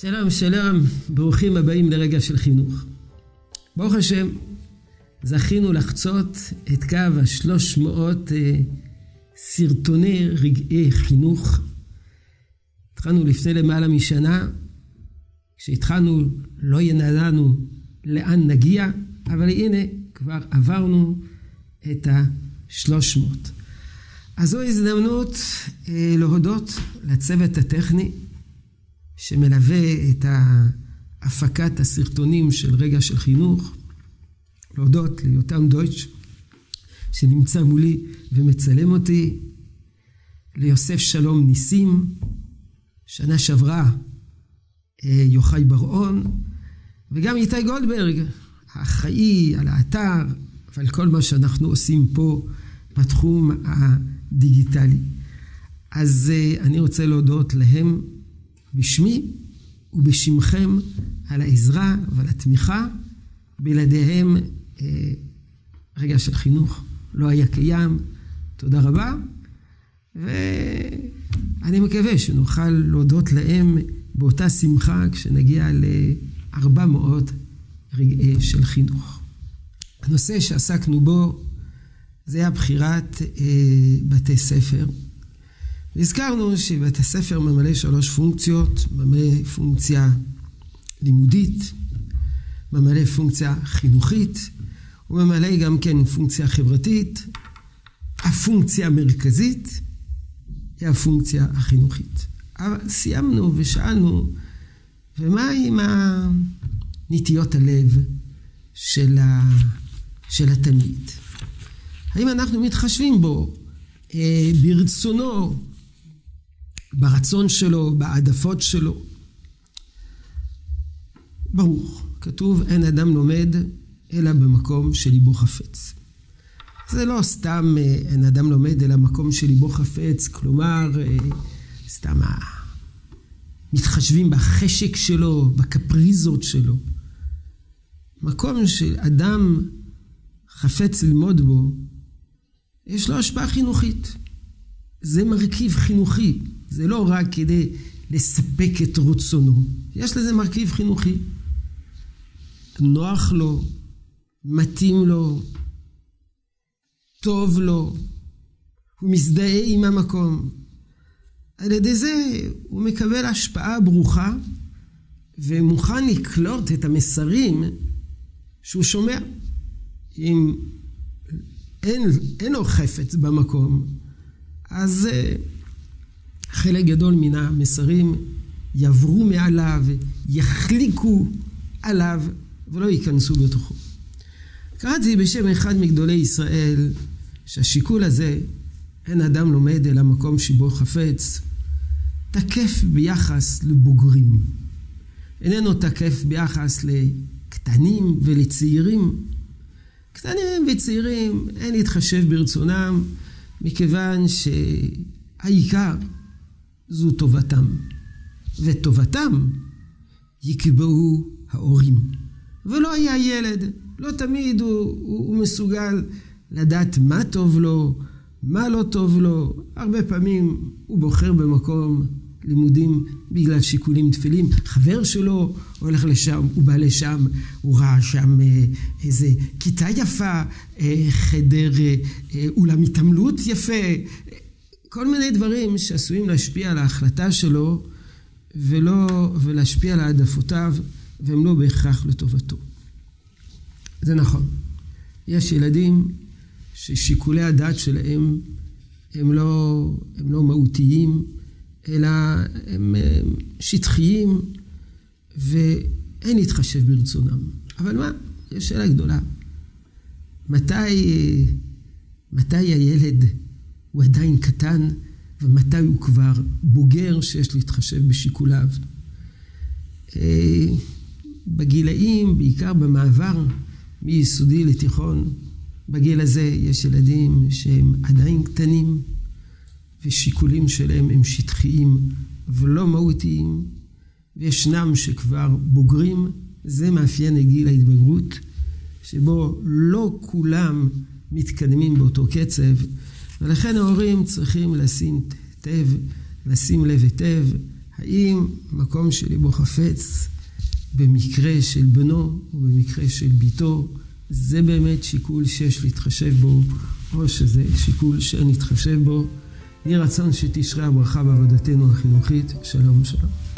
שלום, שלום, ברוכים הבאים לרגע של חינוך. ברוך השם, זכינו לחצות את קו השלוש מאות אה, סרטוני רגעי חינוך. התחלנו לפני למעלה משנה, כשהתחלנו לא ידענו לאן נגיע, אבל הנה, כבר עברנו את השלוש מאות. אז זו הזדמנות אה, להודות לצוות הטכני. שמלווה את הפקת הסרטונים של רגע של חינוך, להודות ליותם דויטש, שנמצא מולי ומצלם אותי, ליוסף שלום ניסים, שנה שעברה אה, יוחאי בר-און, וגם איתי גולדברג, האחראי על האתר ועל כל מה שאנחנו עושים פה בתחום הדיגיטלי. אז אה, אני רוצה להודות להם בשמי ובשמכם על העזרה ועל התמיכה. בלעדיהם אה, רגע של חינוך לא היה קיים. תודה רבה. ואני מקווה שנוכל להודות להם באותה שמחה כשנגיע ל-400 רגעי של חינוך. הנושא שעסקנו בו זה היה בחירת אה, בתי ספר. והזכרנו שבית הספר ממלא שלוש פונקציות, ממלא פונקציה לימודית, ממלא פונקציה חינוכית, הוא ממלא גם כן פונקציה חברתית. הפונקציה המרכזית היא הפונקציה החינוכית. אבל סיימנו ושאלנו, ומה עם נטיות הלב של, ה... של התלמיד? האם אנחנו מתחשבים בו, אה, ברצונו ברצון שלו, בהעדפות שלו. ברוך, כתוב אין אדם לומד אלא במקום שליבו חפץ. זה לא סתם אה, אין אדם לומד אלא מקום שליבו חפץ, כלומר אה, סתם מתחשבים בחשק שלו, בקפריזות שלו. מקום שאדם חפץ ללמוד בו, יש לו השפעה חינוכית. זה מרכיב חינוכי. זה לא רק כדי לספק את רצונו, יש לזה מרכיב חינוכי. נוח לו, מתאים לו, טוב לו, הוא מזדהה עם המקום. על ידי זה הוא מקבל השפעה ברוכה ומוכן לקלוט את המסרים שהוא שומע. אם אין, אין לו חפץ במקום, אז אה, חלק גדול מן המסרים יעברו מעליו, יחליקו עליו ולא ייכנסו בתוכו. קראתי בשם אחד מגדולי ישראל שהשיקול הזה, אין אדם לומד אל המקום שבו חפץ, תקף ביחס לבוגרים. איננו תקף ביחס לקטנים ולצעירים. קטנים וצעירים, אין להתחשב ברצונם, מכיוון שהעיקר זו טובתם. וטובתם יקבעו ההורים. ולא היה ילד, לא תמיד הוא, הוא, הוא מסוגל לדעת מה טוב לו, מה לא טוב לו. הרבה פעמים הוא בוחר במקום לימודים בגלל שיקולים תפלים. חבר שלו הולך לשם, הוא בא לשם, הוא ראה שם אה, איזה כיתה יפה, אה, חדר, אה, אולם התעמלות יפה, כל מיני דברים שעשויים להשפיע על ההחלטה שלו ולא, ולהשפיע על העדפותיו, והם לא בהכרח לטובתו. זה נכון. יש ילדים ששיקולי הדעת שלהם הם לא, הם לא מהותיים, אלא הם, הם שטחיים, ואין להתחשב ברצונם. אבל מה, יש שאלה גדולה. מתי, מתי הילד הוא עדיין קטן, ומתי הוא כבר בוגר שיש להתחשב בשיקוליו. אה, בגילאים, בעיקר במעבר מיסודי לתיכון, בגיל הזה יש ילדים שהם עדיין קטנים, ושיקולים שלהם הם שטחיים ולא מהותיים, וישנם שכבר בוגרים, זה מאפיין את גיל ההתבגרות, שבו לא כולם מתקדמים באותו קצב, ולכן ההורים צריכים לשים היטב, לשים לב היטב, האם מקום שליבו חפץ במקרה של בנו או במקרה של ביתו, זה באמת שיקול שיש להתחשב בו, או שזה שיקול שאין להתחשב בו. יהי רצון שתשרה הברכה בעבודתנו החינוכית. שלום שלום.